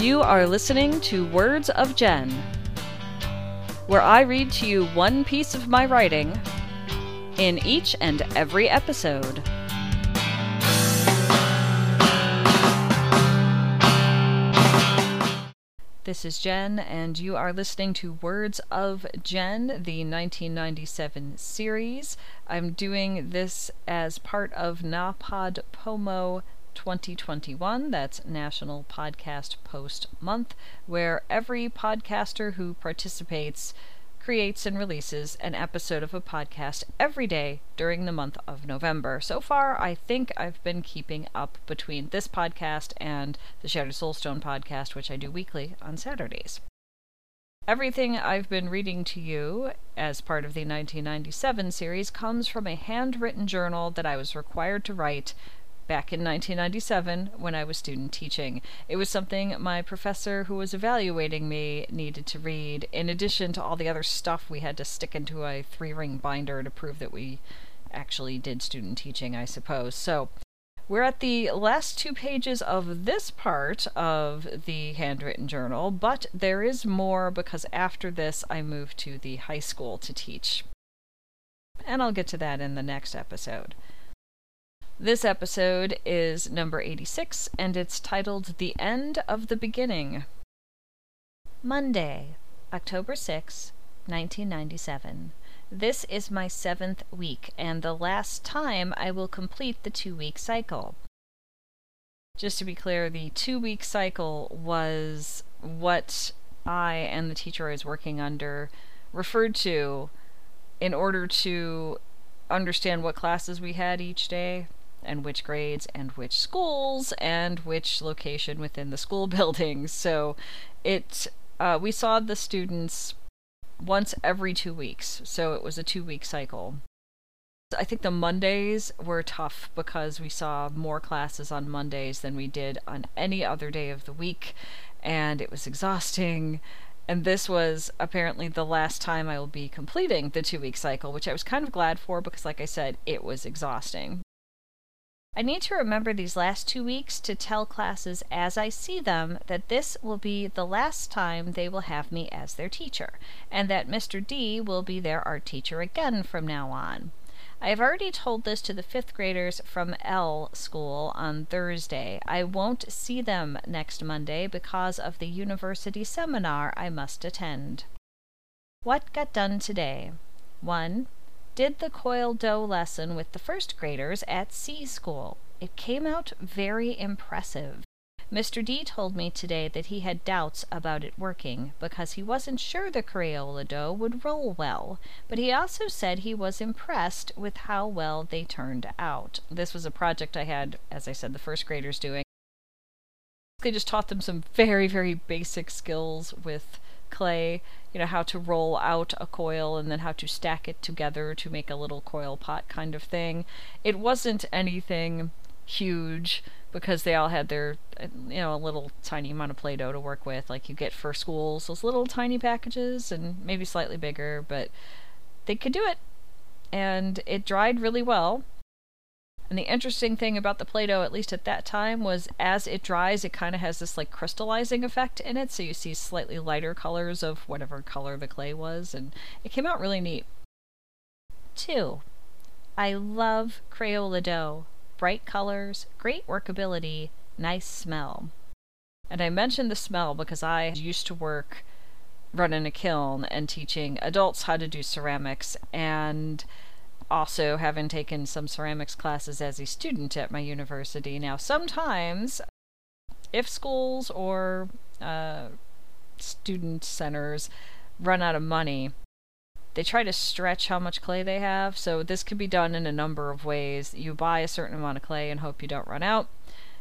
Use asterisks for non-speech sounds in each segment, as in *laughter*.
You are listening to Words of Jen, where I read to you one piece of my writing in each and every episode. This is Jen, and you are listening to Words of Jen, the 1997 series. I'm doing this as part of NAPOD POMO 2021. That's National Podcast Post Month, where every podcaster who participates creates and releases an episode of a podcast every day during the month of November. So far, I think I've been keeping up between this podcast and the Shattered Soulstone podcast, which I do weekly on Saturdays. Everything I've been reading to you as part of the 1997 series comes from a handwritten journal that I was required to write back in 1997 when I was student teaching. It was something my professor who was evaluating me needed to read, in addition to all the other stuff we had to stick into a three ring binder to prove that we actually did student teaching, I suppose. So, we're at the last two pages of this part of the handwritten journal, but there is more because after this I move to the high school to teach. And I'll get to that in the next episode. This episode is number 86 and it's titled The End of the Beginning. Monday, October 6, 1997. This is my seventh week and the last time I will complete the two week cycle. Just to be clear, the two week cycle was what I and the teacher I was working under referred to in order to understand what classes we had each day and which grades and which schools and which location within the school *laughs* buildings. So it uh, we saw the students once every two weeks, so it was a two week cycle. I think the Mondays were tough because we saw more classes on Mondays than we did on any other day of the week, and it was exhausting. And this was apparently the last time I will be completing the two week cycle, which I was kind of glad for because, like I said, it was exhausting. I need to remember these last two weeks to tell classes as I see them that this will be the last time they will have me as their teacher, and that Mr. D will be their art teacher again from now on. I have already told this to the fifth graders from L school on Thursday. I won't see them next Monday because of the university seminar I must attend. What got done today? 1 did the coil dough lesson with the first graders at C School. It came out very impressive. Mr. D told me today that he had doubts about it working because he wasn't sure the Crayola dough would roll well, but he also said he was impressed with how well they turned out. This was a project I had, as I said, the first graders doing. They just taught them some very, very basic skills with clay, you know, how to roll out a coil and then how to stack it together to make a little coil pot kind of thing. It wasn't anything huge because they all had their, you know, a little tiny amount of Play Doh to work with, like you get for schools, those little tiny packages and maybe slightly bigger, but they could do it. And it dried really well. And the interesting thing about the Play Doh, at least at that time, was as it dries, it kind of has this like crystallizing effect in it. So you see slightly lighter colors of whatever color the clay was. And it came out really neat. Two, I love Crayola dough. Bright colors, great workability, nice smell. And I mentioned the smell because I used to work running a kiln and teaching adults how to do ceramics. And also having taken some ceramics classes as a student at my university. Now, sometimes, if schools or uh, student centers run out of money, they try to stretch how much clay they have. So, this can be done in a number of ways. You buy a certain amount of clay and hope you don't run out.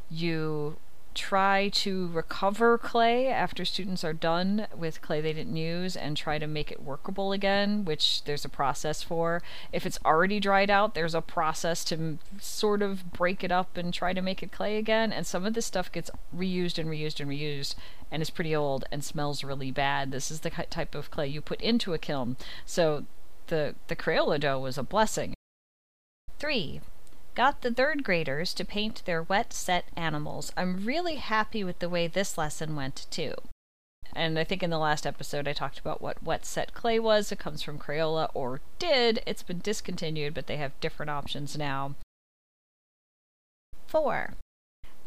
You try to recover clay after students are done with clay they didn't use and try to make it workable again, which there's a process for. If it's already dried out, there's a process to sort of break it up and try to make it clay again. And some of this stuff gets reused and reused and reused and is pretty old and smells really bad. This is the type of clay you put into a kiln. So the, the Crayola dough was a blessing. Three, got the third graders to paint their wet set animals. I'm really happy with the way this lesson went too. And I think in the last episode I talked about what wet set clay was. It comes from Crayola or did. It's been discontinued, but they have different options now. 4.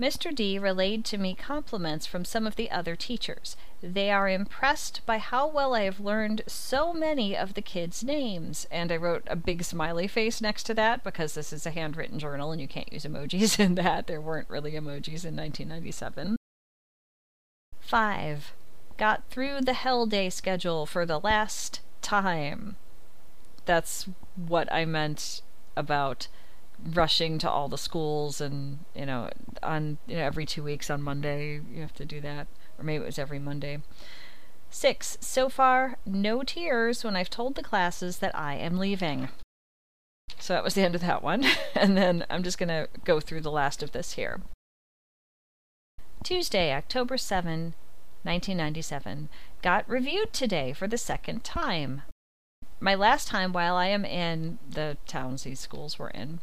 Mr. D relayed to me compliments from some of the other teachers. They are impressed by how well I have learned so many of the kids' names. And I wrote a big smiley face next to that because this is a handwritten journal and you can't use emojis *laughs* in that. There weren't really emojis in 1997. 5. Got through the Hell Day schedule for the last time. That's what I meant about rushing to all the schools and you know on you know every two weeks on monday you have to do that. Or maybe it was every monday. Six so far no tears when i've told the classes that i am leaving. So that was the end of that one. *laughs* And then i'm just to go through the last of this here. Tuesday october 7 1997 got reviewed today for the second time. My last time while i am in the towns these schools were in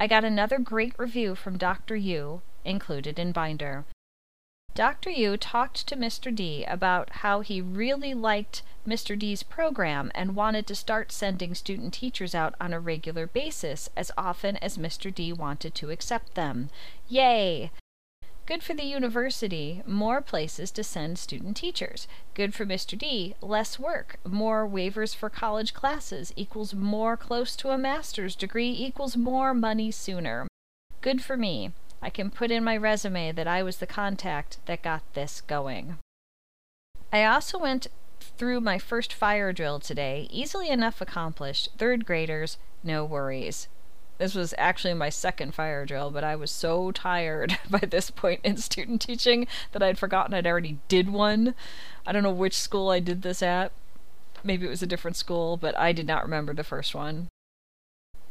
I got another great review from Dr. Yu, included in Binder. Dr. Yu talked to Mr. D about how he really liked Mr. D's program and wanted to start sending student teachers out on a regular basis as often as Mr. D wanted to accept them. Yay! Good for the university, more places to send student teachers. Good for Mr. D, less work. More waivers for college classes equals more close to a master's degree equals more money sooner. Good for me. I can put in my resume that I was the contact that got this going. I also went through my first fire drill today, easily enough accomplished. Third graders, no worries. This was actually my second fire drill, but I was so tired *laughs* by this point in student teaching that I'd forgotten I'd already did one. I don't know which school I did this at. Maybe it was a different school, but I did not remember the first one.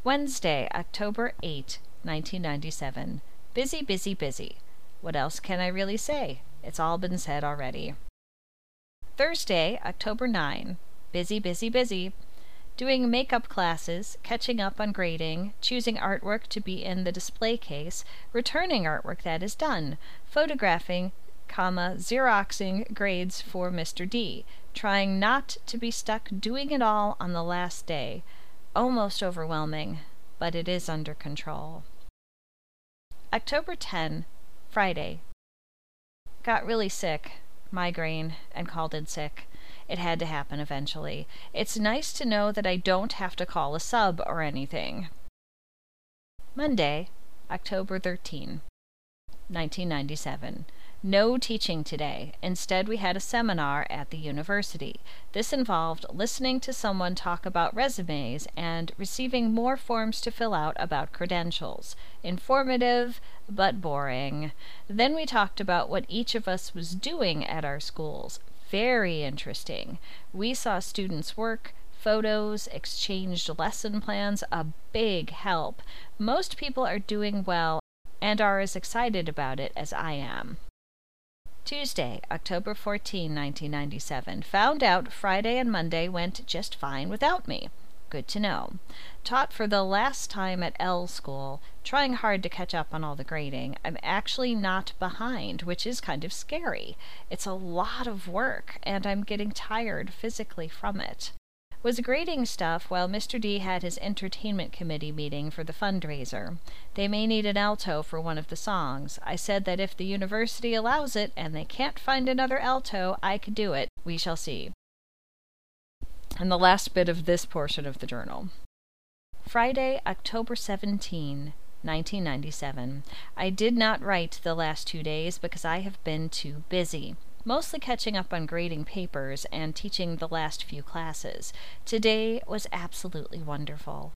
Wednesday, October 8, 1997. Busy, busy, busy. What else can I really say? It's all been said already. Thursday, October 9. Busy, busy, busy doing makeup classes, catching up on grading, choosing artwork to be in the display case, returning artwork that is done, photographing, comma, xeroxing grades for Mr. D, trying not to be stuck doing it all on the last day. Almost overwhelming, but it is under control. October 10, Friday. Got really sick, migraine, and called in sick. It had to happen eventually. It's nice to know that I don't have to call a sub or anything. Monday, October 13, 1997. No teaching today. Instead, we had a seminar at the university. This involved listening to someone talk about resumes and receiving more forms to fill out about credentials. Informative, but boring. Then we talked about what each of us was doing at our schools very interesting. We saw students work, photos, exchanged lesson plans, a big help. Most people are doing well and are as excited about it as I am. Tuesday, October 14, 1997. Found out Friday and Monday went just fine without me. Good to know. Taught for the last time at L school, trying hard to catch up on all the grading. I'm actually not behind, which is kind of scary. It's a lot of work, and I'm getting tired physically from it. Was grading stuff while Mr. D had his entertainment committee meeting for the fundraiser. They may need an alto for one of the songs. I said that if the university allows it and they can't find another alto, I could do it. We shall see and the last bit of this portion of the journal. Friday, October 17, 1997. I did not write the last two days because I have been too busy, mostly catching up on grading papers and teaching the last few classes. Today was absolutely wonderful.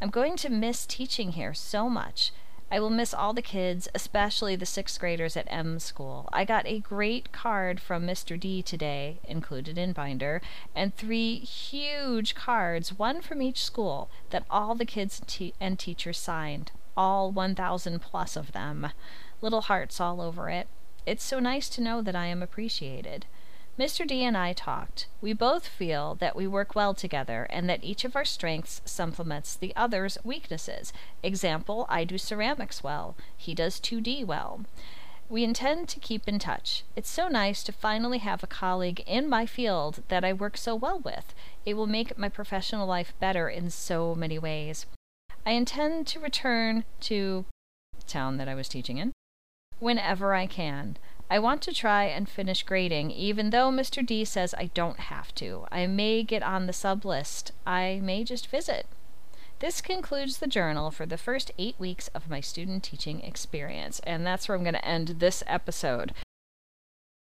I'm going to miss teaching here so much. I will miss all the kids, especially the sixth graders at M School. I got a great card from Mr. D today, included in binder, and three huge cards, one from each school, that all the kids te- and teachers signed. All 1,000 plus of them. Little hearts all over it. It's so nice to know that I am appreciated. Mr. D and I talked. We both feel that we work well together and that each of our strengths supplements the other's weaknesses. Example, I do ceramics well, he does 2D well. We intend to keep in touch. It's so nice to finally have a colleague in my field that I work so well with. It will make my professional life better in so many ways. I intend to return to town that I was teaching in whenever I can. I want to try and finish grading, even though Mr. D says I don't have to. I may get on the sub list. I may just visit. This concludes the journal for the first eight weeks of my student teaching experience, and that's where I'm going to end this episode.